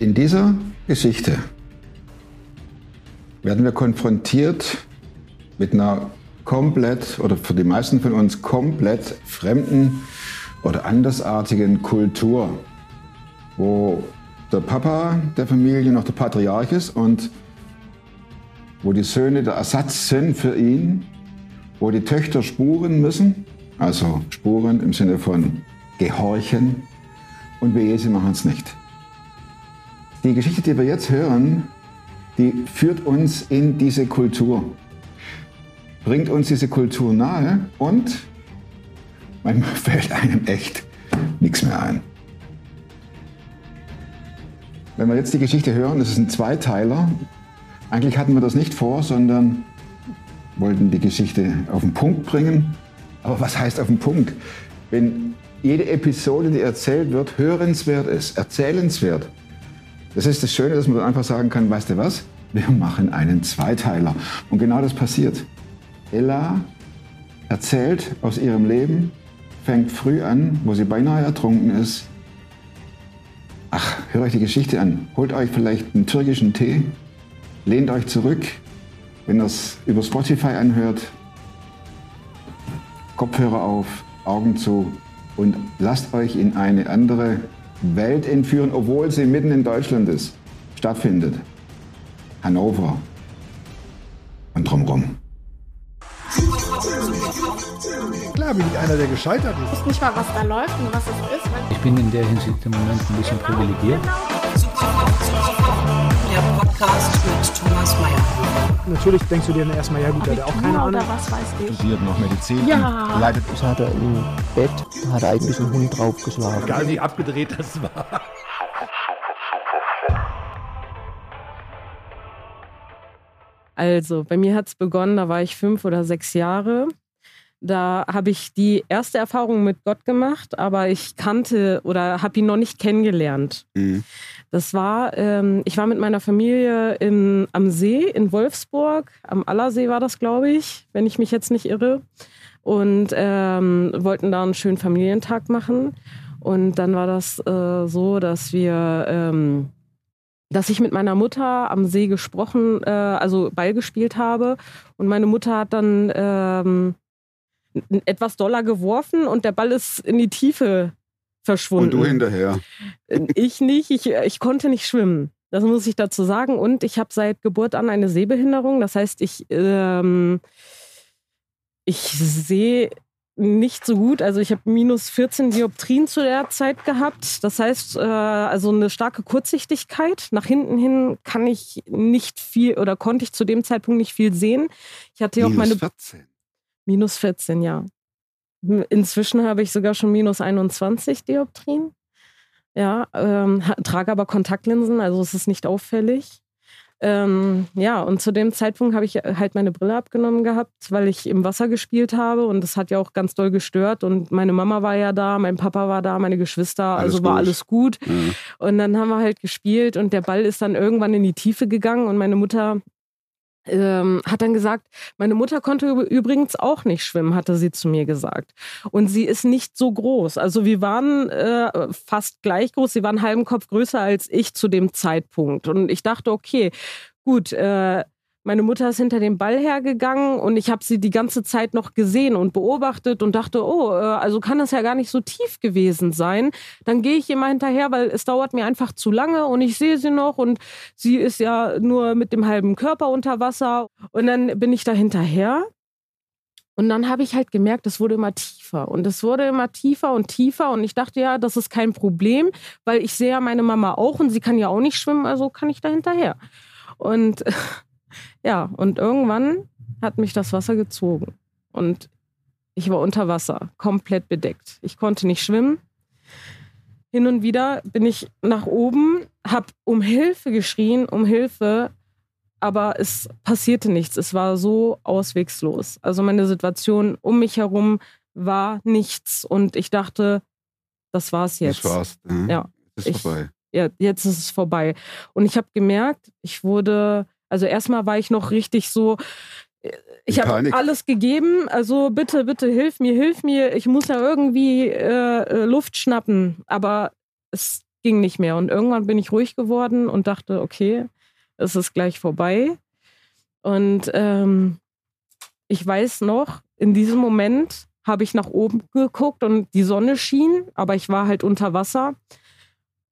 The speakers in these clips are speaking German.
In dieser Geschichte werden wir konfrontiert mit einer komplett oder für die meisten von uns komplett fremden oder andersartigen Kultur, wo der Papa der Familie noch der Patriarch ist und wo die Söhne der Ersatz sind für ihn, wo die Töchter spuren müssen, also spuren im Sinne von gehorchen und wir sie machen es nicht. Die Geschichte, die wir jetzt hören, die führt uns in diese Kultur, bringt uns diese Kultur nahe und manchmal fällt einem echt nichts mehr ein. Wenn wir jetzt die Geschichte hören, das ist ein Zweiteiler. Eigentlich hatten wir das nicht vor, sondern wollten die Geschichte auf den Punkt bringen. Aber was heißt auf den Punkt? Wenn jede Episode, die erzählt wird, hörenswert ist, erzählenswert, das ist das Schöne, dass man einfach sagen kann, weißt du was, wir machen einen Zweiteiler. Und genau das passiert. Ella erzählt aus ihrem Leben, fängt früh an, wo sie beinahe ertrunken ist. Ach, hört euch die Geschichte an. Holt euch vielleicht einen türkischen Tee, lehnt euch zurück, wenn ihr es über Spotify anhört, Kopfhörer auf, Augen zu und lasst euch in eine andere Welt entführen, obwohl sie mitten in Deutschland ist, stattfindet. Hannover und drumherum. Klar bin ich einer, der gescheitert ist. Ich weiß nicht mal, was da läuft und was es ist. Ich bin in der Hinsicht im Moment ein bisschen privilegiert. Der Podcast mit Thomas Mayer. Natürlich denkst du dir dann erstmal, ja gut, der hat auch keine Ahnung. Oder was weiß ich. Studiert noch Medizin Ja. leidet Das hat er im Bett, hat er eigentlich einen Hund draufgeschlagen. Egal wie abgedreht das war. Also, bei mir hat es begonnen, da war ich fünf oder sechs Jahre. Da habe ich die erste Erfahrung mit Gott gemacht, aber ich kannte oder habe ihn noch nicht kennengelernt. Das war, ähm, ich war mit meiner Familie in, am See in Wolfsburg, am Allersee war das, glaube ich, wenn ich mich jetzt nicht irre. Und ähm, wollten da einen schönen Familientag machen. Und dann war das äh, so, dass wir ähm, dass ich mit meiner Mutter am See gesprochen, äh, also Ball gespielt habe. Und meine Mutter hat dann ähm, etwas doller geworfen und der Ball ist in die Tiefe verschwunden. und du hinterher. Ich nicht, ich, ich konnte nicht schwimmen. Das muss ich dazu sagen. Und ich habe seit Geburt an eine Sehbehinderung. Das heißt, ich, ähm, ich sehe nicht so gut. Also ich habe minus 14 Dioptrien zu der Zeit gehabt. Das heißt, äh, also eine starke Kurzsichtigkeit. Nach hinten hin kann ich nicht viel oder konnte ich zu dem Zeitpunkt nicht viel sehen. Ich hatte ja auch meine 14. Minus 14, ja. Inzwischen habe ich sogar schon minus 21 Dioptrien. Ja, ähm, trage aber Kontaktlinsen, also es ist nicht auffällig. Ähm, ja, und zu dem Zeitpunkt habe ich halt meine Brille abgenommen gehabt, weil ich im Wasser gespielt habe und das hat ja auch ganz doll gestört. Und meine Mama war ja da, mein Papa war da, meine Geschwister, Alles also war gut. alles gut. Ja. Und dann haben wir halt gespielt und der Ball ist dann irgendwann in die Tiefe gegangen und meine Mutter ähm, hat dann gesagt, meine Mutter konnte üb- übrigens auch nicht schwimmen, hatte sie zu mir gesagt. Und sie ist nicht so groß. Also wir waren äh, fast gleich groß. Sie war einen halben Kopf größer als ich zu dem Zeitpunkt. Und ich dachte, okay, gut, äh, meine Mutter ist hinter dem Ball hergegangen und ich habe sie die ganze Zeit noch gesehen und beobachtet und dachte, oh, äh, also kann das ja gar nicht so tief gewesen sein. Dann gehe ich mal hinterher, weil es dauert mir einfach zu lange und ich sehe sie noch und sie ist ja nur mit dem halben Körper unter Wasser. Und dann bin ich da hinterher. Und dann habe ich halt gemerkt, es wurde immer tiefer und es wurde immer tiefer und tiefer und ich dachte ja, das ist kein Problem, weil ich sehe ja meine Mama auch und sie kann ja auch nicht schwimmen, also kann ich da hinterher. Und ja, und irgendwann hat mich das Wasser gezogen und ich war unter Wasser, komplett bedeckt. Ich konnte nicht schwimmen. Hin und wieder bin ich nach oben, habe um Hilfe geschrien, um Hilfe, aber es passierte nichts. Es war so auswegslos. Also meine Situation um mich herum war nichts und ich dachte, das war's jetzt. Das war's. Ja. Ja. Ist Ich- vorbei. ja, jetzt ist es vorbei. Und ich habe gemerkt, ich wurde, also erstmal war ich noch richtig so, äh, ich habe alles gegeben, also bitte, bitte, hilf mir, hilf mir, ich muss ja irgendwie äh, äh, Luft schnappen. Aber es ging nicht mehr. Und irgendwann bin ich ruhig geworden und dachte, okay, es ist gleich vorbei. Und ähm, ich weiß noch, in diesem Moment habe ich nach oben geguckt und die Sonne schien, aber ich war halt unter Wasser.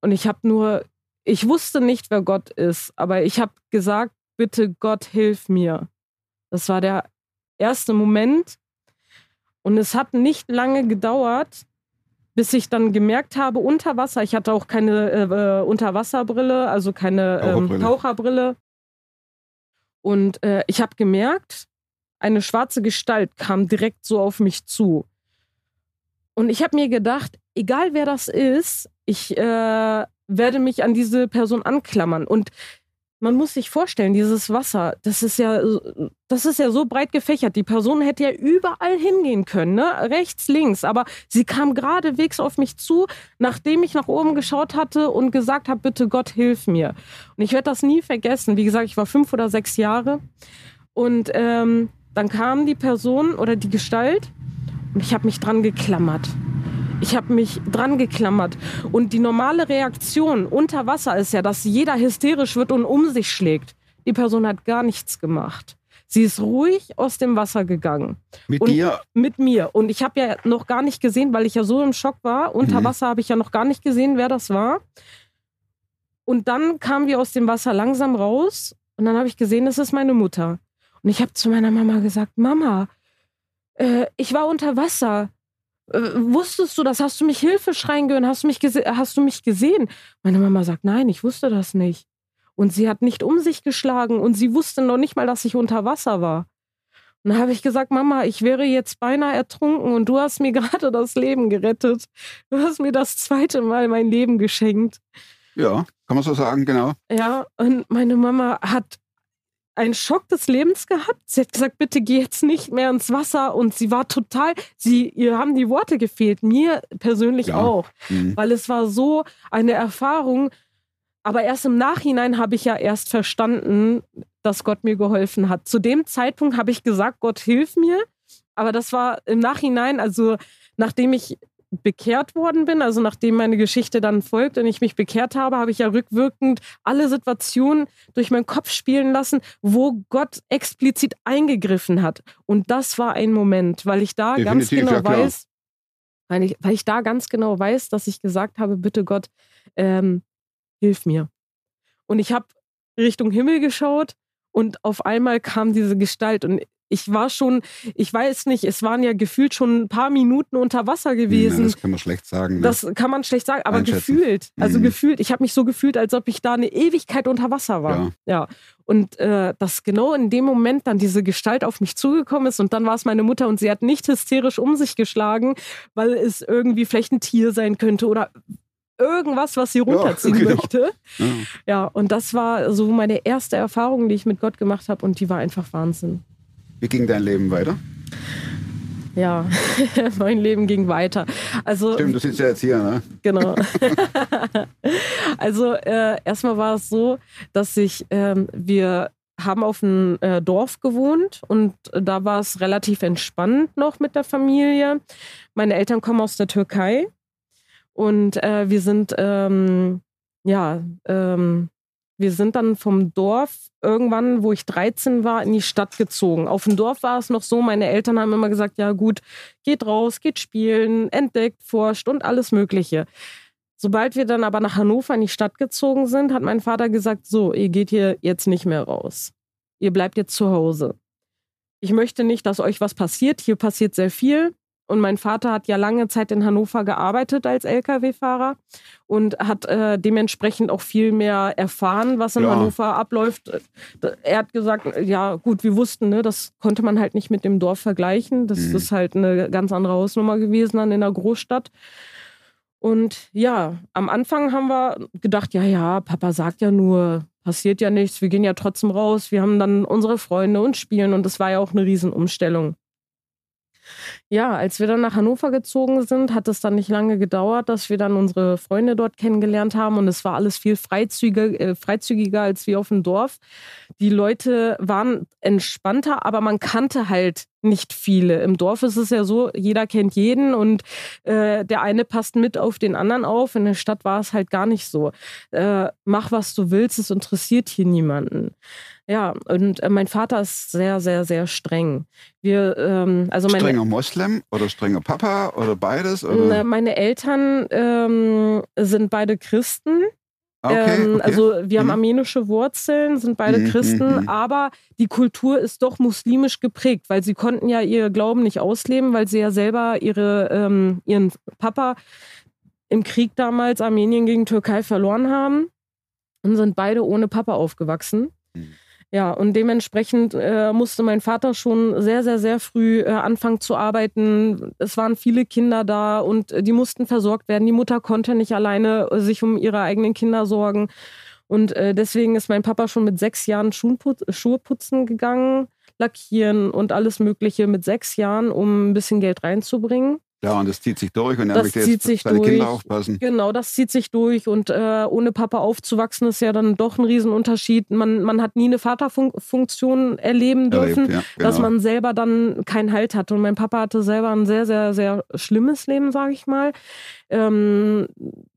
Und ich habe nur, ich wusste nicht, wer Gott ist, aber ich habe gesagt, bitte Gott, hilf mir. Das war der erste Moment. Und es hat nicht lange gedauert, bis ich dann gemerkt habe, unter Wasser, ich hatte auch keine äh, Unterwasserbrille, also keine ähm, Taucherbrille. Taucherbrille. Und äh, ich habe gemerkt, eine schwarze Gestalt kam direkt so auf mich zu. Und ich habe mir gedacht, egal wer das ist, ich äh, werde mich an diese Person anklammern. Und man muss sich vorstellen, dieses Wasser, das ist ja, das ist ja so breit gefächert. Die Person hätte ja überall hingehen können, ne? rechts, links. Aber sie kam geradewegs auf mich zu, nachdem ich nach oben geschaut hatte und gesagt habe, bitte Gott, hilf mir. Und ich werde das nie vergessen. Wie gesagt, ich war fünf oder sechs Jahre. Und ähm, dann kam die Person oder die Gestalt und ich habe mich dran geklammert. Ich habe mich dran geklammert. Und die normale Reaktion unter Wasser ist ja, dass jeder hysterisch wird und um sich schlägt. Die Person hat gar nichts gemacht. Sie ist ruhig aus dem Wasser gegangen. Mit und dir? Mit mir. Und ich habe ja noch gar nicht gesehen, weil ich ja so im Schock war. Unter Mhm. Wasser habe ich ja noch gar nicht gesehen, wer das war. Und dann kamen wir aus dem Wasser langsam raus. Und dann habe ich gesehen, das ist meine Mutter. Und ich habe zu meiner Mama gesagt, Mama, äh, ich war unter Wasser. Äh, wusstest du das? Hast du mich Hilfe schreien gehört? Hast du mich, hast du mich gesehen? Meine Mama sagt, nein, ich wusste das nicht. Und sie hat nicht um sich geschlagen und sie wusste noch nicht mal, dass ich unter Wasser war. Und dann habe ich gesagt, Mama, ich wäre jetzt beinahe ertrunken und du hast mir gerade das Leben gerettet. Du hast mir das zweite Mal mein Leben geschenkt. Ja, kann man so sagen, genau. Ja, und meine Mama hat einen Schock des Lebens gehabt. Sie hat gesagt, bitte geh jetzt nicht mehr ins Wasser. Und sie war total, sie, ihr haben die Worte gefehlt, mir persönlich Ja. auch. Mhm. Weil es war so eine Erfahrung. Aber erst im Nachhinein habe ich ja erst verstanden, dass Gott mir geholfen hat. Zu dem Zeitpunkt habe ich gesagt, Gott hilf mir. Aber das war im Nachhinein, also nachdem ich bekehrt worden bin, also nachdem meine Geschichte dann folgt und ich mich bekehrt habe, habe ich ja rückwirkend alle Situationen durch meinen Kopf spielen lassen, wo Gott explizit eingegriffen hat. Und das war ein Moment, weil ich da ganz Definitiv, genau ja, weiß, weil ich, weil ich da ganz genau weiß, dass ich gesagt habe, bitte Gott, ähm, hilf mir. Und ich habe Richtung Himmel geschaut und auf einmal kam diese Gestalt und ich war schon, ich weiß nicht, es waren ja gefühlt schon ein paar Minuten unter Wasser Ja, gewesen. das kann man schlecht sagen. Ne? Das kann man schlecht sagen, aber gefühlt, also Mhm. gefühlt, ich habe mich so gefühlt, als ob ich da eine Ewigkeit unter Wasser war. Ja. Ja. Und äh, dass genau in dem Moment dann diese Gestalt auf mich zugekommen ist und dann war es meine Mutter und sie hat nicht hysterisch um sich geschlagen, weil es irgendwie vielleicht ein Tier sein könnte oder irgendwas, was sie runterziehen genau. möchte. Ja. Ja, und das war so meine erste Erfahrung, die ich mit Gott gemacht habe und die war einfach Wahnsinn. Wie ging dein Leben weiter? Ja, mein Leben ging weiter. Also Stimmt, du sitzt ja jetzt hier, ne? Genau. also äh, erstmal war es so, dass ich, ähm, wir haben auf einem äh, Dorf gewohnt und da war es relativ entspannt noch mit der Familie. Meine Eltern kommen aus der Türkei und äh, wir sind, ähm, ja, ähm, wir sind dann vom Dorf irgendwann, wo ich 13 war, in die Stadt gezogen. Auf dem Dorf war es noch so, meine Eltern haben immer gesagt, ja gut, geht raus, geht spielen, entdeckt, forscht und alles Mögliche. Sobald wir dann aber nach Hannover in die Stadt gezogen sind, hat mein Vater gesagt, so, ihr geht hier jetzt nicht mehr raus. Ihr bleibt jetzt zu Hause. Ich möchte nicht, dass euch was passiert. Hier passiert sehr viel. Und mein Vater hat ja lange Zeit in Hannover gearbeitet als Lkw-Fahrer und hat äh, dementsprechend auch viel mehr erfahren, was in Ja. Hannover abläuft. Er hat gesagt, ja gut, wir wussten, ne, das konnte man halt nicht mit dem Dorf vergleichen. Das Mhm. ist halt eine ganz andere Hausnummer gewesen dann in der Großstadt. Und ja, am Anfang haben wir gedacht, ja, ja, Papa sagt ja nur, passiert ja nichts, wir gehen ja trotzdem raus, wir haben dann unsere Freunde und spielen und das war ja auch eine Riesenumstellung. Ja, als wir dann nach Hannover gezogen sind, hat es dann nicht lange gedauert, dass wir dann unsere Freunde dort kennengelernt haben und es war alles viel freizügiger, äh, freizügiger als wir auf dem Dorf. Die Leute waren entspannter, aber man kannte halt nicht viele. Im Dorf ist es ja so, jeder kennt jeden und äh, der eine passt mit auf den anderen auf. In der Stadt war es halt gar nicht so. Äh, mach, was du willst, es interessiert hier niemanden. Ja, und äh, mein Vater ist sehr, sehr, sehr streng. Wir, ähm, also meine, strenger Moslem oder strenger Papa oder beides? Oder? meine Eltern ähm, sind beide Christen. Okay, Ähm, okay. Also wir haben Mhm. armenische Wurzeln, sind beide Mhm, Christen, mhm. aber die Kultur ist doch muslimisch geprägt, weil sie konnten ja ihr Glauben nicht ausleben, weil sie ja selber ihre, ähm, ihren Papa im Krieg damals Armenien gegen Türkei verloren haben und sind beide ohne Papa aufgewachsen. Ja, und dementsprechend äh, musste mein Vater schon sehr, sehr, sehr früh äh, anfangen zu arbeiten. Es waren viele Kinder da und äh, die mussten versorgt werden. Die Mutter konnte nicht alleine äh, sich um ihre eigenen Kinder sorgen. Und äh, deswegen ist mein Papa schon mit sechs Jahren Schuhput Schuhe putzen gegangen, lackieren und alles Mögliche mit sechs Jahren, um ein bisschen Geld reinzubringen. Ja, und das zieht sich durch und er Das möchte zieht jetzt sich seine durch. Kinder aufpassen. Genau, das zieht sich durch und äh, ohne Papa aufzuwachsen ist ja dann doch ein Riesenunterschied. Man, man hat nie eine Vaterfunktion erleben dürfen, Erlebt, ja, dass genau. man selber dann keinen Halt hat. Und mein Papa hatte selber ein sehr, sehr, sehr schlimmes Leben, sage ich mal. Ähm,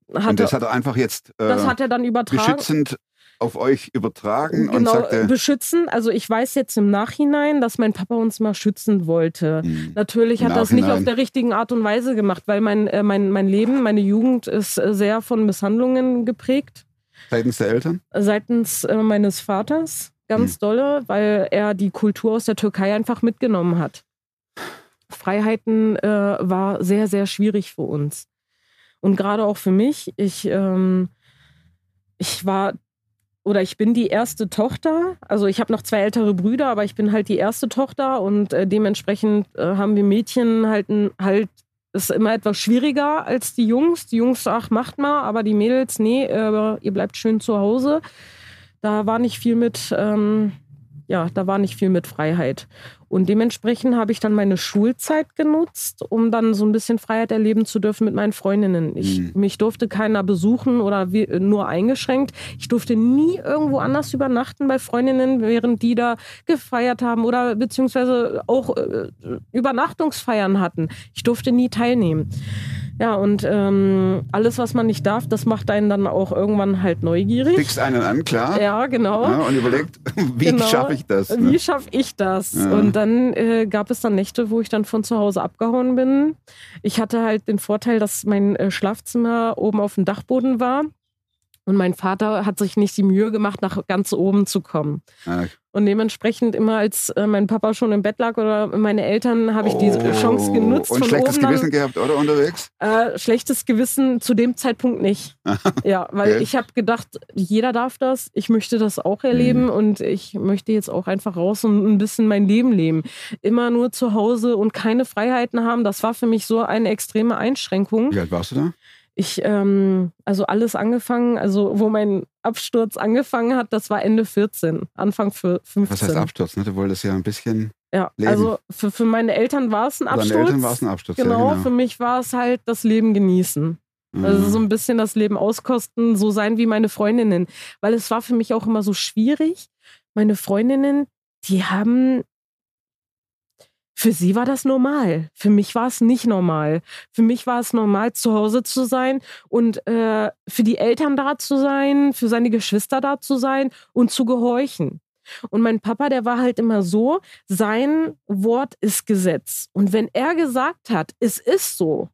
Und hatte, das hat er einfach jetzt äh, das hat er dann übertragen. beschützend auf euch übertragen und Genau, sagte, beschützen. Also ich weiß jetzt im Nachhinein, dass mein Papa uns mal schützen wollte. hm, Natürlich hat er es nicht auf der richtigen Art und Weise gemacht, weil mein, äh, mein, mein Leben, meine Jugend ist äh, sehr von Misshandlungen geprägt. seitens der Eltern? seitens äh, meines Vaters ganz dolle, weil er die Kultur aus der Türkei einfach mitgenommen hat. Freiheiten äh, war sehr, sehr schwierig für uns. Und gerade auch für mich. Ich, ähm, ich war oder ich bin die erste Tochter. Also ich habe noch zwei ältere Brüder, aber ich bin halt die erste Tochter und äh, dementsprechend äh, haben wir Mädchen halt, halt ist immer etwas schwieriger als die Jungs. Die Jungs, ach, macht mal, aber die Mädels, nee, äh, ihr bleibt schön zu Hause. Da war nicht viel mit, ähm, ja, da war nicht viel mit Freiheit. Und dementsprechend habe ich dann meine Schulzeit genutzt, um dann so ein bisschen Freiheit erleben zu dürfen mit meinen Freundinnen. Ich, Mhm. Mich durfte keiner besuchen oder wie, nur eingeschränkt. Ich durfte nie irgendwo anders übernachten bei Freundinnen, während die da gefeiert haben oder beziehungsweise auch äh, Übernachtungsfeiern hatten. Ich durfte nie teilnehmen. Ja, und ähm, alles, was man nicht darf, das macht einen dann auch irgendwann halt neugierig. Fixt einen an, klar. Ja, genau. Ja, und überlegt, wie Genau. schaffe ich das? Wie Ne? schaffe ich das? Ja. Und dann äh, gab es dann Nächte, wo ich dann von zu Hause abgehauen bin. Ich hatte halt den Vorteil, dass mein äh, Schlafzimmer oben auf dem Dachboden war. Und mein Vater hat sich nicht die Mühe gemacht, nach ganz oben zu kommen. Ah, Und dementsprechend immer, als äh, mein Papa schon im Bett lag oder meine Eltern, habe ich diese Chance genutzt. Oh, Und von schlechtes Gewissen gehabt, oder unterwegs? äh, schlechtes Gewissen zu dem Zeitpunkt nicht. ja, weil Okay. ich habe gedacht, jeder darf das. Ich möchte das auch erleben Mhm. und ich möchte jetzt auch einfach raus und ein bisschen mein Leben leben. Immer nur zu Hause und keine Freiheiten haben, das war für mich so eine extreme Einschränkung. Wie alt warst du da? Ich, ähm, also alles angefangen, also wo mein Absturz angefangen hat, das war Ende 14, Anfang für 15. Was heißt Absturz? Ne? Du wolltest ja ein bisschen. Ja, Leben? also für, für meine Eltern war es ein Absturz. Deine Eltern war es ein Absturz. Genau, ja, für mich war es halt das Leben genießen. Also so Mhm. ein bisschen das Leben auskosten, so sein wie meine Freundinnen. Weil es war für mich auch immer so schwierig. Meine Freundinnen, die haben. Für sie war das normal. Für mich war es nicht normal. Für mich war es normal, zu Hause zu sein und äh, für die Eltern da zu sein, für seine Geschwister da zu sein und zu gehorchen. Und mein Papa, der war halt immer so, sein Wort ist Gesetz. Und wenn er gesagt hat, es ist so,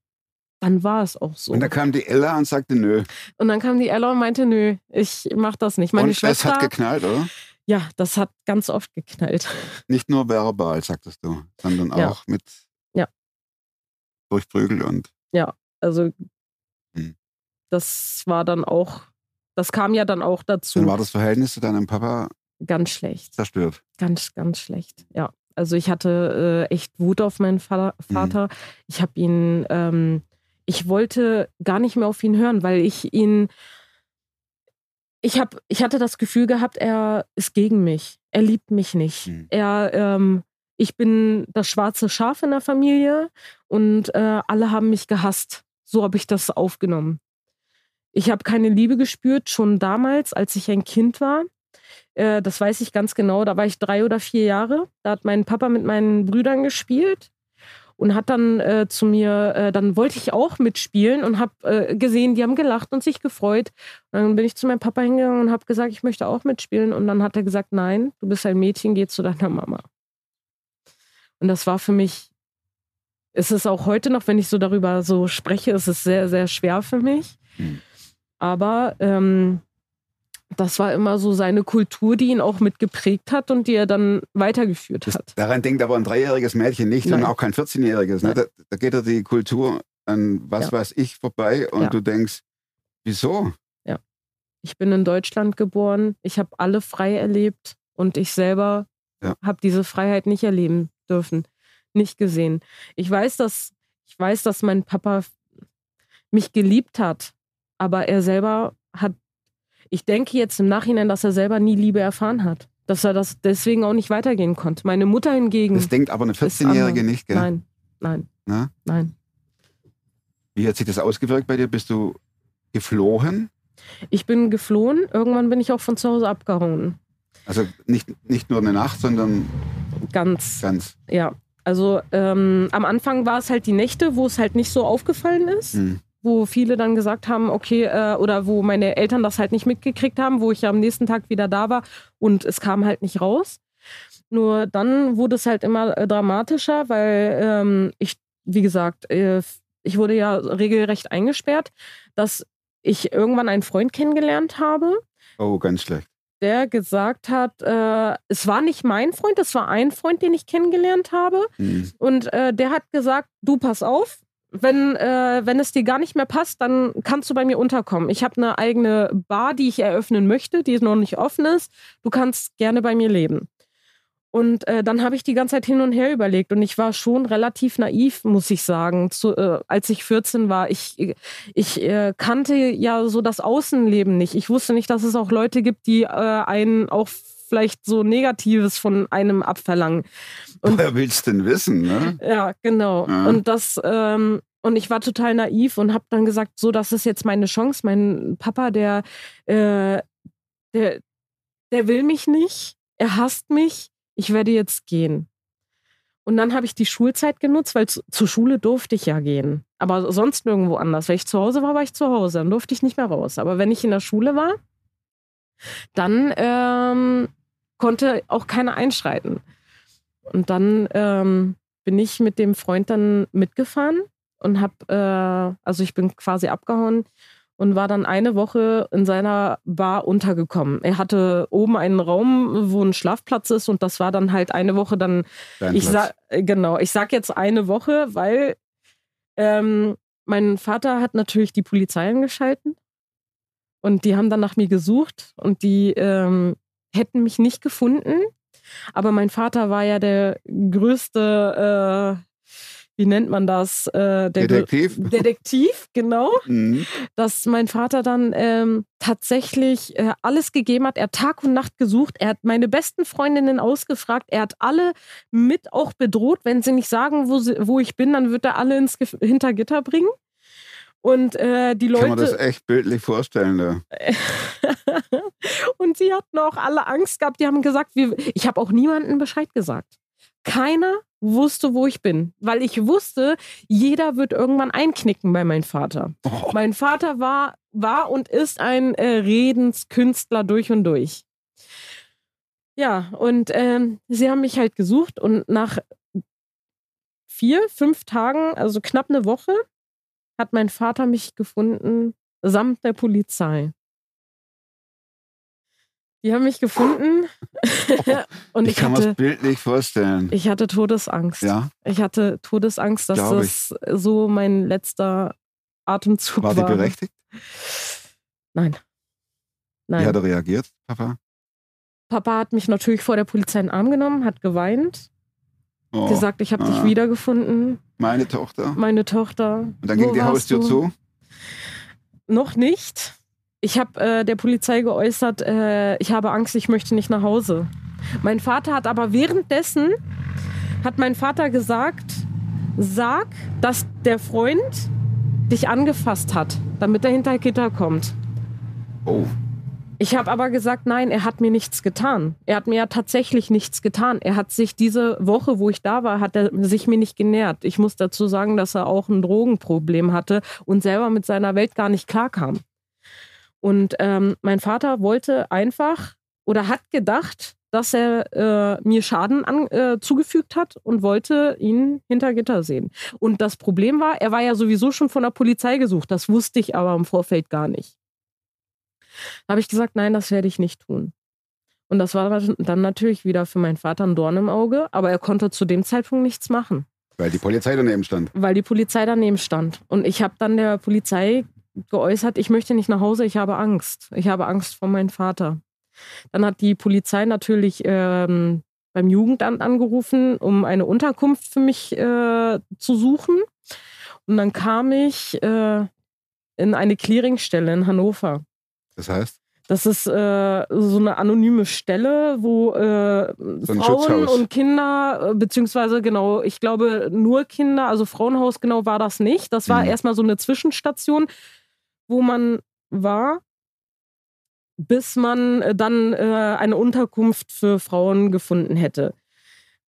dann war es auch so. Und da kam die Ella und sagte, nö. Und dann kam die Ella und meinte, nö, ich mach das nicht. Meine und Schwester, es hat geknallt, oder? Ja, das hat ganz oft geknallt. Nicht nur verbal, sagtest du, sondern auch Ja. mit Ja. durch Prügel und. Also Hm. das war dann auch, das kam ja dann auch dazu. Dann war das Verhältnis zu deinem Papa ganz schlecht. zerstört. Ganz, ganz schlecht. Ja. Also ich hatte äh, echt Wut auf meinen Vater. Mhm. Vater. Ich habe ihn, ähm, ich wollte gar nicht mehr auf ihn hören, weil ich ihn, ich habe, ich hatte das Gefühl gehabt, er ist gegen mich. Er liebt mich nicht. Mhm. Er, ähm, ich bin das schwarze Schaf in der Familie und äh, alle haben mich gehasst. So habe ich das aufgenommen. Ich habe keine Liebe gespürt, schon damals, als ich ein Kind war. Äh, das weiß ich ganz genau. Da war ich drei oder vier Jahre. Da hat mein Papa mit meinen Brüdern gespielt und hat dann äh, zu mir, äh, dann wollte ich auch mitspielen und habe äh, gesehen, die haben gelacht und sich gefreut. Und dann bin ich zu meinem Papa hingegangen und habe gesagt, ich möchte auch mitspielen. Und dann hat er gesagt, nein, du bist ein Mädchen, geh zu deiner Mama. Und das war für mich, ist es auch heute noch, wenn ich so darüber so spreche, ist es sehr, sehr schwer für mich. Hm. Aber ähm, das war immer so seine Kultur, die ihn auch mitgeprägt hat und die er dann weitergeführt Das, hat. daran denkt aber ein dreijähriges Mädchen nicht und Nein. auch kein 14-jähriges. Ne? Da, da geht ja die Kultur an was Ja. weiß ich vorbei und Ja. du denkst, wieso? Ich bin in Deutschland geboren, ich habe alle frei erlebt und ich selber Ja. habe diese Freiheit nicht erleben dürfen, nicht gesehen. Ich weiß, dass ich weiß, dass mein Papa mich geliebt hat, aber er selber hat ich denke jetzt im Nachhinein, dass er selber nie Liebe erfahren hat, dass er das deswegen auch nicht weitergehen konnte. Meine Mutter hingegen Das denkt aber eine ist 14-Jährige anders. nicht, gell? Nein, nein, Na? nein. Wie hat sich das ausgewirkt bei dir? Bist du geflohen? Ich bin geflohen, irgendwann bin ich auch von zu Hause abgehauen. Also nicht, nicht nur eine Nacht, sondern Ganz. ganz. Ja, also ähm, am Anfang war es halt die Nächte, wo es halt nicht so aufgefallen ist, Hm. Wo viele dann gesagt haben, okay, äh, oder wo meine Eltern das halt nicht mitgekriegt haben, wo ich ja am nächsten Tag wieder da war und es kam halt nicht raus. Nur dann wurde es halt immer äh, dramatischer, weil ähm, ich, wie gesagt, äh, ich wurde ja regelrecht eingesperrt, dass ich irgendwann einen Freund kennengelernt habe, Oh, ganz schlecht. der gesagt hat, äh, es war nicht mein Freund, es war ein Freund, den ich kennengelernt habe. Hm. Und äh, der hat gesagt, du pass auf, wenn, äh, wenn es dir gar nicht mehr passt, dann kannst du bei mir unterkommen. Ich habe eine eigene Bar, die ich eröffnen möchte, die noch nicht offen ist. Du kannst gerne bei mir leben. Und äh, dann habe ich die ganze Zeit hin und her überlegt und ich war schon relativ naiv, muss ich sagen, zu, äh, als ich 14 war. Ich, ich äh, kannte ja so das Außenleben nicht. Ich wusste nicht, dass es auch Leute gibt, die äh, einen auch vielleicht so Negatives von einem abverlangen. Und- Woher willst du denn wissen, ne? Ja, genau. Ja. Und das ähm, und ich war total naiv und habe dann gesagt, so, das ist jetzt meine Chance. Mein Papa, der, äh, der, der will mich nicht, er hasst mich, ich werde jetzt gehen. Und dann habe ich die Schulzeit genutzt, weil zu, zur Schule durfte ich ja gehen. Aber sonst nirgendwo anders. Wenn ich zu Hause war, war ich zu Hause. Dann durfte ich nicht mehr raus. Aber wenn ich in der Schule war, dann ähm, konnte auch keiner einschreiten. Und dann ähm, bin ich mit dem Freund dann mitgefahren und habe, äh, also ich bin quasi abgehauen und war dann eine Woche in seiner Bar untergekommen. Er hatte oben einen Raum, wo ein Schlafplatz ist und das war dann halt eine Woche dann Dein ich Platz. sag, äh, genau, ich sag jetzt eine Woche, weil ähm, mein Vater hat natürlich die Polizei angeschalten und die haben dann nach mir gesucht und die ähm, hätten mich nicht gefunden. Aber mein Vater war ja der größte, äh, wie nennt man das? Äh, der grö- Detektiv? Detektiv, genau Mhm. dass mein Vater dann ähm, tatsächlich äh, alles gegeben hat. Er hat Tag und Nacht gesucht. Er hat meine besten Freundinnen ausgefragt. Er hat alle mit auch bedroht. Wenn sie nicht sagen, wo, sie, wo ich bin, dann wird er alle ins Gef Hintergitter bringen. Und äh, die Kann man das Leute. echt bildlich vorstellen. Da. und sie hatten auch alle Angst gehabt. Die haben gesagt, wir, ich habe auch niemandem Bescheid gesagt. Keiner wusste, wo ich bin, weil ich wusste, jeder wird irgendwann einknicken bei meinem Vater. Oh. Mein Vater war, war und ist ein äh, Redenskünstler durch und durch. Ja, und ähm, sie haben mich halt gesucht und nach vier, fünf Tagen, also knapp eine Woche, hat mein Vater mich gefunden, samt der Polizei. Die haben mich gefunden und Ich ich, kann mir das hatte, bildlich vorstellen. ich hatte Todesangst. ja, Ich hatte Todesangst, dass ich. das so mein letzter Atemzug war war. die berechtigt? Nein. Wie Nein. hat er reagiert, Papa? Papa hat mich natürlich vor der Polizei in den Arm genommen, hat geweint, Oh, gesagt, ich habe ah. dich wiedergefunden, meine Tochter. meine Tochter. Und dann ging die Haustür du? zu. Noch nicht. Ich habe äh, der Polizei geäußert, äh, ich habe Angst, ich möchte nicht nach Hause. Mein Vater hat aber währenddessen, hat mein Vater gesagt, sag, dass der Freund dich angefasst hat, damit er hinter Gitter kommt. Oh, Ich habe aber gesagt, nein, er hat mir nichts getan. Er hat mir ja tatsächlich nichts getan. Er hat sich diese Woche, wo ich da war, hat er sich mir nicht genährt. Ich muss dazu sagen, dass er auch ein Drogenproblem hatte und selber mit seiner Welt gar nicht klarkam. Und ähm, mein Vater wollte einfach oder hat gedacht, dass er äh, mir Schaden an, äh, zugefügt hat und wollte ihn hinter Gitter sehen. Und das Problem war, er war ja sowieso schon von der Polizei gesucht. Das wusste ich aber im Vorfeld gar nicht. Da habe ich gesagt, nein, das werde ich nicht tun. Und das war dann natürlich wieder für meinen Vater ein Dorn im Auge, aber er konnte zu dem Zeitpunkt nichts machen. Weil die Polizei daneben stand. Weil die Polizei daneben stand. Und ich habe dann der Polizei geäußert, ich möchte nicht nach Hause, ich habe Angst. Ich habe Angst vor meinem Vater. Dann hat die Polizei natürlich ähm, beim Jugendamt angerufen, um eine Unterkunft für mich äh, zu suchen. Und dann kam ich äh, in eine Clearingstelle in Hannover. Das heißt? Das ist äh, so eine anonyme Stelle, wo äh, So Frauen und Kinder, äh, beziehungsweise genau, ich glaube nur Kinder, also Frauenhaus genau war das nicht. Das war Mhm. erstmal so eine Zwischenstation, wo man war, bis man äh, dann äh, eine Unterkunft für Frauen gefunden hätte.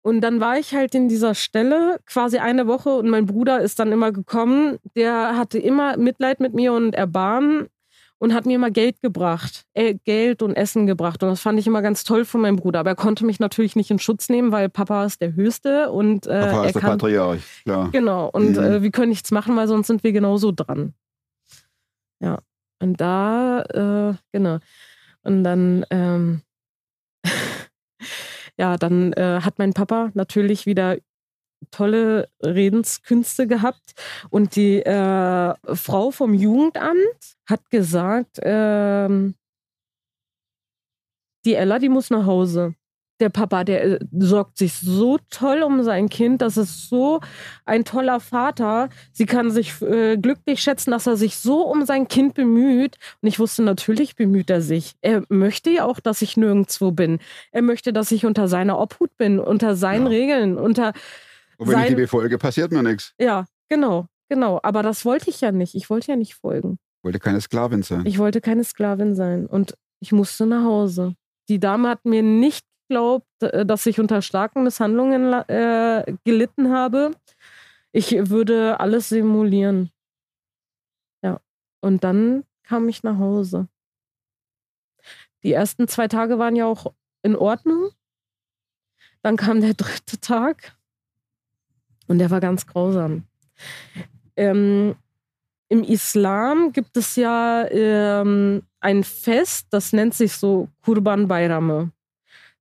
Und dann war ich halt in dieser Stelle quasi eine Woche und mein Bruder ist dann immer gekommen. Der hatte immer Mitleid mit mir und Erbarmen und hat mir immer Geld gebracht, äh, Geld und Essen gebracht. Und das fand ich immer ganz toll von meinem Bruder. Aber er konnte mich natürlich nicht in Schutz nehmen, weil Papa ist der Höchste und äh, Papa er ist der kann Patriarch, klar. Genau, und Mhm. äh, wir können nichts machen, weil sonst sind wir genauso dran. Ja, und da, äh, genau. Und dann, ähm, ja, dann äh, hat mein Papa natürlich wieder tolle Redenskünste gehabt. Und die äh, Frau vom Jugendamt hat gesagt, ähm, die Ella, die muss nach Hause. Der Papa, der äh, sorgt sich so toll um sein Kind. Das ist so ein toller Vater. Sie kann sich äh, glücklich schätzen, dass er sich so um sein Kind bemüht. Und ich wusste, natürlich bemüht er sich. Er möchte ja auch, dass ich nirgendwo bin. Er möchte, dass ich unter seiner Obhut bin, unter seinen Ja. Regeln, unter Und wenn ich die befolge, passiert mir nichts. ja, genau, genau. Aber das wollte ich ja nicht. Ich wollte ja nicht folgen. Wollte keine Sklavin sein. Ich wollte keine Sklavin sein und ich musste nach Hause. Die Dame hat mir nicht geglaubt, äh, dass ich unter starken Misshandlungen äh, gelitten habe. Ich würde alles simulieren. Ja. Und dann kam ich nach Hause. Die ersten zwei Tage waren ja auch in Ordnung. Dann kam der dritte Tag und der war ganz grausam. Ähm, Im Islam gibt es ja ähm, ein Fest, das nennt sich so Kurban Bayrame.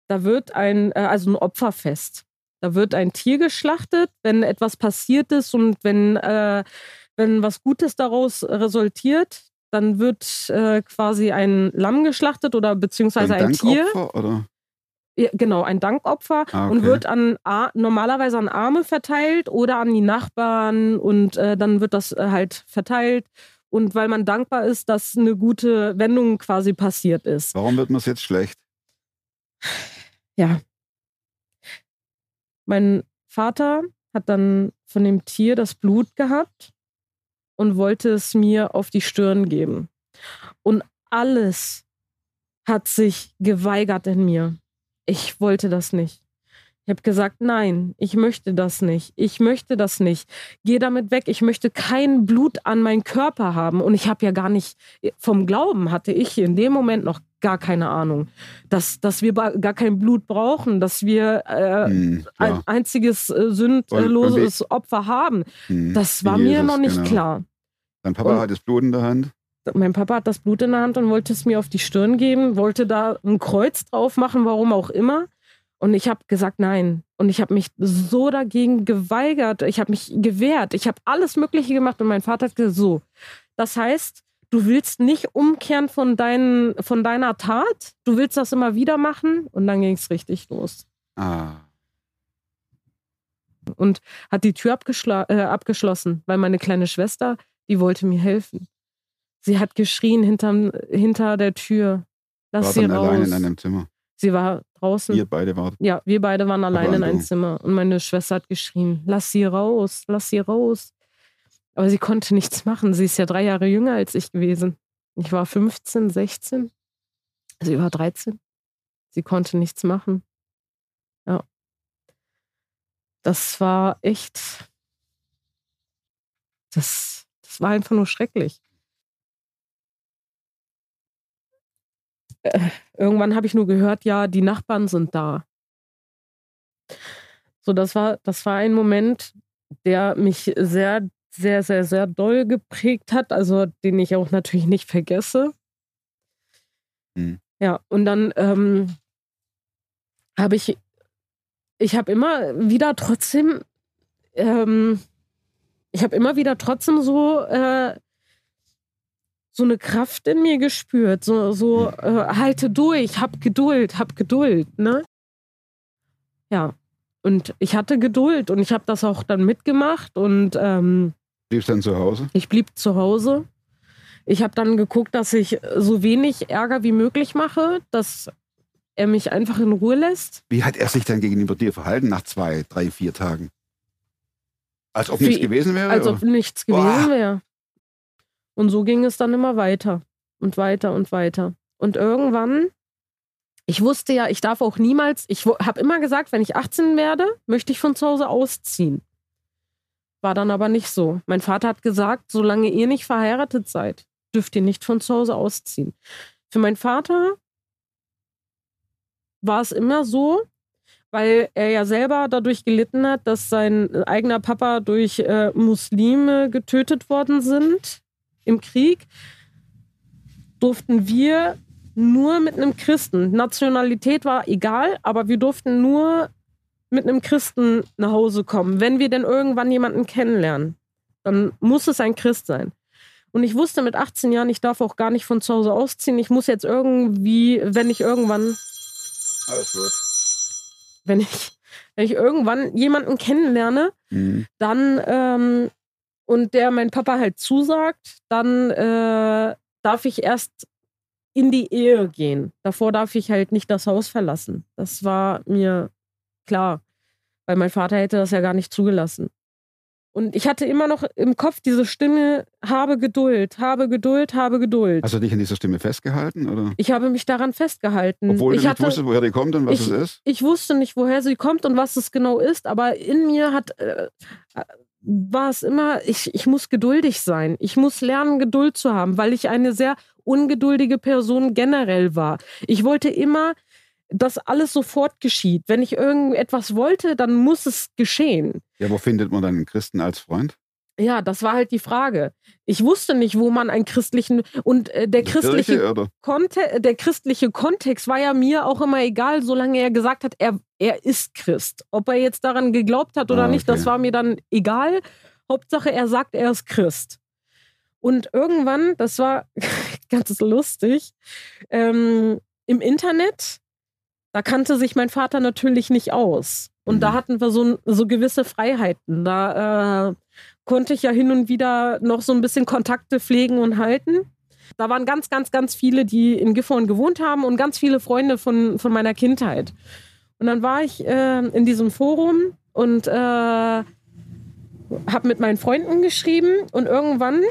Da wird ein, äh, also ein Opferfest. Da wird ein Tier geschlachtet, wenn etwas passiert ist und wenn, äh, wenn was Gutes daraus resultiert, dann wird äh, quasi ein Lamm geschlachtet oder beziehungsweise ein, Tier. Dankopfer, Oder? Genau, ein Dankopfer Ah, und okay. wird an normalerweise an Arme verteilt oder an die Nachbarn und äh, dann wird das äh, halt verteilt. Und weil man dankbar ist, dass eine gute Wendung quasi passiert ist. Warum wird mir es jetzt schlecht? Ja. Mein Vater hat dann von dem Tier das Blut gehabt und wollte es mir auf die Stirn geben. Und alles hat sich geweigert in mir. Ich wollte das nicht. Ich habe gesagt, nein, ich möchte das nicht. Ich möchte das nicht. Geh damit weg. Ich möchte kein Blut an meinen Körper haben. Und ich habe ja gar nicht, vom Glauben hatte ich in dem Moment noch gar keine Ahnung, dass, dass wir gar kein Blut brauchen, dass wir äh, Hm, ein einziges äh, sündloses Opfer haben. Hm, Das war mir Jesus, noch nicht genau. klar. Dein Papa Und- hat das Blut in der Hand. Mein Papa hat das Blut in der Hand und wollte es mir auf die Stirn geben, wollte da ein Kreuz drauf machen, warum auch immer. Und ich habe gesagt, nein. Und ich habe mich so dagegen geweigert. Ich habe mich gewehrt. Ich habe alles Mögliche gemacht. Und mein Vater hat gesagt, so, das heißt, du willst nicht umkehren von, deinen, von deiner Tat. Du willst das immer wieder machen. Und dann ging es richtig los. Ah. Und hat die Tür abgeschla äh, abgeschlossen, weil meine kleine Schwester, die wollte mir helfen. Sie hat geschrien hinterm, hinter der Tür. Lass War sie dann raus. allein in einem Zimmer. sie war draußen. Ihr beide wart. Ja, wir beide waren allein in und einem. Zimmer und meine Schwester hat geschrien, lass sie raus, lass sie raus. Aber sie konnte nichts machen. Sie ist ja drei Jahre jünger als ich gewesen. Ich war 15, 16. Sie war 13. Sie konnte nichts machen. Ja. Das war echt. Das, das war einfach nur schrecklich. Äh, irgendwann habe ich nur gehört, ja, die Nachbarn sind da. So, das war, das war ein Moment, der mich sehr, sehr, sehr, sehr doll geprägt hat, also den ich auch natürlich nicht vergesse. Mhm. Ja, und dann ähm, habe ich, ich habe immer wieder trotzdem, ähm, ich habe immer wieder trotzdem so äh, so eine Kraft in mir gespürt, so, so äh, halte durch, hab Geduld, hab Geduld, ne? Ja, und ich hatte Geduld und ich habe das auch dann mitgemacht und ähm, Bliebst dann zu Hause? ich blieb zu Hause. Ich habe dann geguckt, dass ich so wenig Ärger wie möglich mache, dass er mich einfach in Ruhe lässt. Wie hat er sich dann gegenüber dir verhalten nach zwei, drei, vier Tagen? Als ob Für nichts gewesen wäre? Als oder? ob nichts Boah. gewesen wäre. Und so ging es dann immer weiter und weiter und weiter. Und irgendwann, ich wusste ja, ich darf auch niemals, ich habe immer gesagt, wenn ich 18 werde, möchte ich von zu Hause ausziehen. War dann aber nicht so. Mein Vater hat gesagt, solange ihr nicht verheiratet seid, dürft ihr nicht von zu Hause ausziehen. Für meinen Vater war es immer so, weil er ja selber dadurch gelitten hat, dass sein eigener Papa durch äh, Muslime getötet worden sind im Krieg, durften wir nur mit einem Christen. Nationalität war egal, aber wir durften nur mit einem Christen nach Hause kommen. Wenn wir denn irgendwann jemanden kennenlernen, dann muss es ein Christ sein. Und ich wusste mit 18 Jahren, ich darf auch gar nicht von zu Hause ausziehen. Ich muss jetzt irgendwie, wenn ich irgendwann Alles gut. wenn ich, wenn ich irgendwann jemanden kennenlerne, Mhm. dann ähm, und der mein Papa halt zusagt, dann äh, darf ich erst in die Ehe gehen. Davor darf ich halt nicht das Haus verlassen. Das war mir klar, weil mein Vater hätte das ja gar nicht zugelassen. Und ich hatte immer noch im Kopf diese Stimme, habe Geduld, habe Geduld, habe Geduld. Hast du dich an dieser Stimme festgehalten? Oder? ich habe mich daran festgehalten. Obwohl ich du nicht hatte, wusstest, woher die kommt und was ich- es ist? ich wusste nicht, woher sie kommt und was es genau ist, aber in mir hat äh, äh, war es immer, ich, ich muss geduldig sein. Ich muss lernen, Geduld zu haben, weil ich eine sehr ungeduldige Person generell war. Ich wollte immer, dass alles sofort geschieht. Wenn ich irgendetwas wollte, dann muss es geschehen. Ja, wo findet man dann einen Christen als Freund? Ja, das war halt die Frage. Ich wusste nicht, wo man einen christlichen und äh, der In christliche? Konte der christliche Kontext war ja mir auch immer egal, solange er gesagt hat, er, er ist Christ. Ob er jetzt daran geglaubt hat oder Ah, nicht, okay. das war mir dann egal. Hauptsache, er sagt, er ist Christ. Und irgendwann, das war ganz lustig, ähm, im Internet, da kannte sich mein Vater natürlich nicht aus. Und da Mhm. hatten wir so, so gewisse Freiheiten. Da äh, konnte ich ja hin und wieder noch so ein bisschen Kontakte pflegen und halten. Da waren ganz, ganz, ganz viele, die in Gifhorn gewohnt haben und ganz viele Freunde von, von meiner Kindheit. Und dann war ich äh, in diesem Forum und äh, habe mit meinen Freunden geschrieben und irgendwann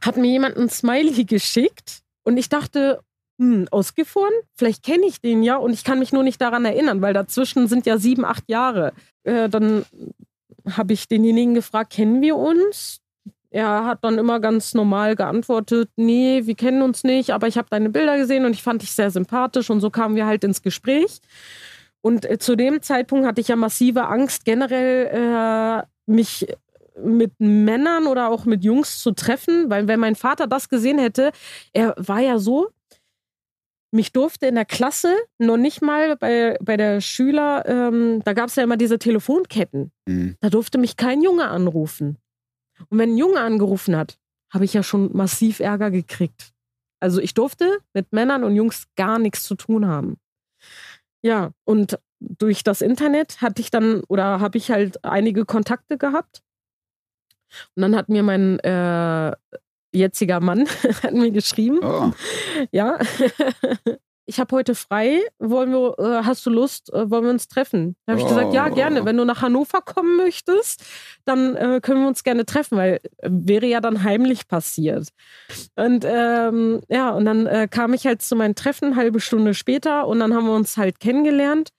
hat mir jemand ein Smiley geschickt und ich dachte, hm, aus Gifhorn? Vielleicht kenne ich den ja und ich kann mich nur nicht daran erinnern, weil dazwischen sind ja sieben, acht Jahre. Äh, dann habe ich denjenigen gefragt, kennen wir uns? Er hat dann immer ganz normal geantwortet, nee, wir kennen uns nicht, aber ich habe deine Bilder gesehen und ich fand dich sehr sympathisch und so kamen wir halt ins Gespräch. Und äh, zu dem Zeitpunkt hatte ich ja massive Angst, generell äh, mich mit Männern oder auch mit Jungs zu treffen, weil wenn mein Vater das gesehen hätte, er war ja so, mich durfte in der Klasse noch nicht mal bei, bei der Schüler, ähm, da gab es ja immer diese Telefonketten. Mhm. Da durfte mich kein Junge anrufen. Und wenn ein Junge angerufen hat, habe ich ja schon massiv Ärger gekriegt. Also ich durfte mit Männern und Jungs gar nichts zu tun haben. Ja, und durch das Internet hatte ich dann oder habe ich halt einige Kontakte gehabt. Und dann hat mir mein äh, jetziger Mann hat mir geschrieben, Oh, ja. ich habe heute frei, wollen wir, äh, hast du Lust, äh, wollen wir uns treffen? Da habe ich gesagt, ja, Oh. gerne. Wenn du nach Hannover kommen möchtest, dann äh, können wir uns gerne treffen, weil äh, wäre ja dann heimlich passiert. Und ähm, ja, und dann kam ich halt zu meinem Treffen, eine halbe Stunde später, und dann haben wir uns halt kennengelernt,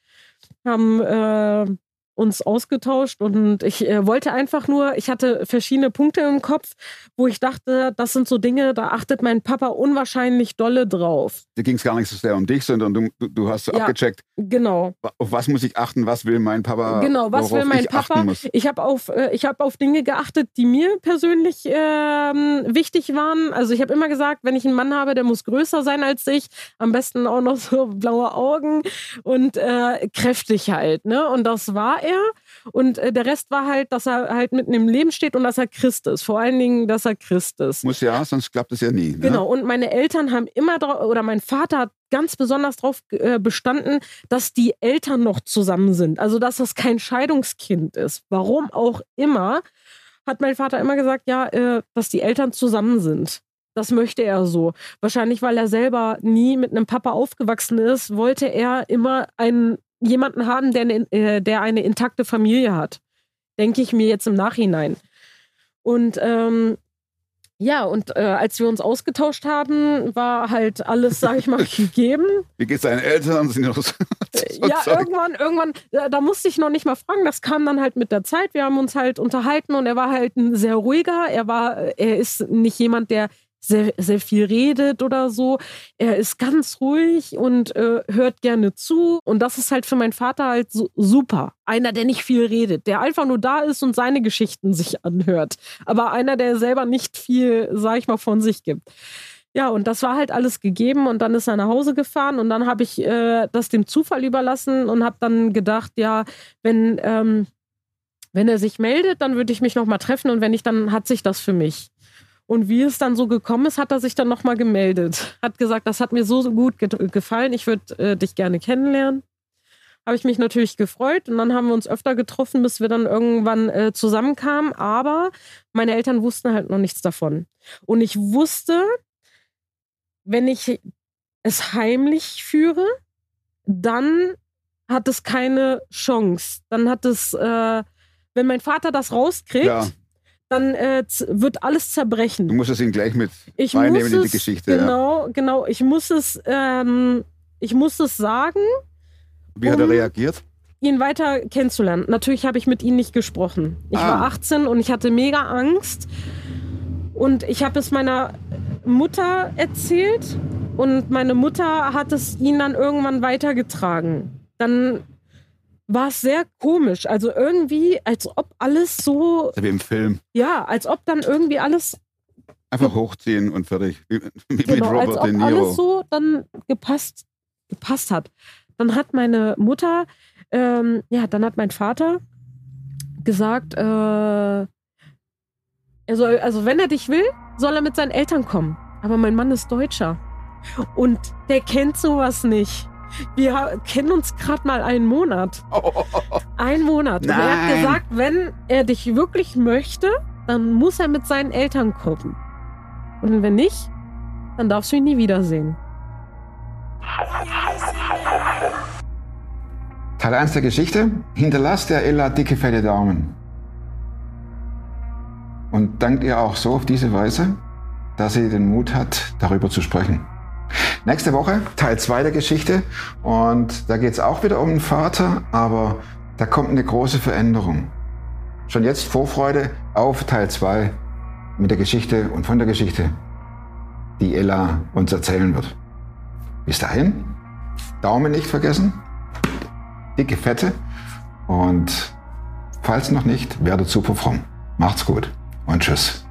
haben uns ausgetauscht und ich äh, wollte einfach nur, ich hatte verschiedene Punkte im Kopf, wo ich dachte, das sind so Dinge, da achtet mein Papa unwahrscheinlich dolle drauf. Da ging es gar nicht so sehr um dich, sondern du, du, hast so Ja. abgecheckt, Genau. auf was muss ich achten, was will mein Papa, Genau, was will mein ich Papa? Ich habe auf, äh, ich hab auf Dinge geachtet, die mir persönlich ähm, wichtig waren. Also ich habe immer gesagt, wenn ich einen Mann habe, der muss größer sein als ich, am besten auch noch so blaue Augen und äh, kräftig halt. Ne? Und das war er. Und äh, der Rest war halt, dass er halt mitten im Leben steht und dass er Christ ist. Vor allen Dingen, dass er Christ ist. Muss ja, sonst klappt es ja nie. Ne? Genau, und meine Eltern haben immer drauf, oder mein Vater hat ganz besonders darauf äh, bestanden, dass die Eltern noch zusammen sind. Also, dass das kein Scheidungskind ist. Warum auch immer, hat mein Vater immer gesagt, ja, äh, dass die Eltern zusammen sind. Das möchte er so. Wahrscheinlich, weil er selber nie mit einem Papa aufgewachsen ist, wollte er immer einen, jemanden haben, der eine, äh, der eine intakte Familie hat. Denke ich mir jetzt im Nachhinein. Und ähm, ja, und äh, als wir uns ausgetauscht haben, war halt alles, sag ich mal, gegeben. Wie geht's deinen Eltern? Sind noch so, so ja, irgendwann, irgendwann, da, da musste ich noch nicht mal fragen. Das kam dann halt mit der Zeit. Wir haben uns halt unterhalten und er war halt ein sehr ruhiger. Er war, er ist nicht jemand, der sehr, sehr viel redet oder so. Er ist ganz ruhig und äh, hört gerne zu. Und das ist halt für meinen Vater halt so, super. Einer, der nicht viel redet, der einfach nur da ist und seine Geschichten sich anhört. Aber einer, der selber nicht viel, sag ich mal, von sich gibt. Ja, und das war halt alles gegeben und dann ist er nach Hause gefahren und dann habe ich äh, das dem Zufall überlassen und habe dann gedacht, ja, wenn, ähm, wenn er sich meldet, dann würde ich mich nochmal treffen und wenn nicht, dann hat sich das für mich. Und wie es dann so gekommen ist, hat er sich dann nochmal gemeldet. Hat gesagt, das hat mir so gut ge gefallen, ich würde äh, dich gerne kennenlernen. Habe ich mich natürlich gefreut und dann haben wir uns öfter getroffen, bis wir dann irgendwann äh, zusammenkamen. Aber meine Eltern wussten halt noch nichts davon. Und ich wusste, wenn ich es heimlich führe, dann hat es keine Chance. Dann hat es, äh, wenn mein Vater das rauskriegt, Ja, dann äh, wird alles zerbrechen. du musst es ihn gleich mit Ich reinnehmen muss in die es, Geschichte. Ja. Genau, genau. Ich muss es, ähm, ich muss es sagen, Wie hat er um- reagiert? ihn weiter kennenzulernen. Natürlich habe ich mit ihm nicht gesprochen. Ich Ah. war 18 und ich hatte mega Angst. Und ich habe es meiner Mutter erzählt und meine Mutter hat es ihn dann irgendwann weitergetragen. Dann war es sehr komisch. Also irgendwie, als ob alles so, wie im Film. ja, als ob dann irgendwie alles Einfach hochziehen und fertig. Wie, wie Genau, mit als Robert ob De Niro. alles so dann gepasst, gepasst hat. Dann hat meine Mutter, ähm, ja, dann hat mein Vater gesagt, äh, er soll, also wenn er dich will, soll er mit seinen Eltern kommen. Aber mein Mann ist Deutscher und der kennt sowas nicht. Wir kennen uns gerade mal einen Monat. Ein Monat. Und er hat Nein. gesagt, wenn er dich wirklich möchte, dann muss er mit seinen Eltern kommen. Und wenn nicht, dann darfst du ihn nie wiedersehen. Teil 1 der Geschichte. Hinterlasst der Ella dicke, fette Daumen. Und dankt ihr auch so auf diese Weise, dass sie den Mut hat, darüber zu sprechen. Nächste Woche Teil 2 der Geschichte. Und da geht es auch wieder um den Vater, aber da kommt eine große Veränderung. Schon jetzt Vorfreude auf Teil 2 mit der Geschichte und von der Geschichte, die Ella uns erzählen wird. Bis dahin, Daumen nicht vergessen, dicke Fette und falls noch nicht, werdet super fromm. Macht's gut und tschüss.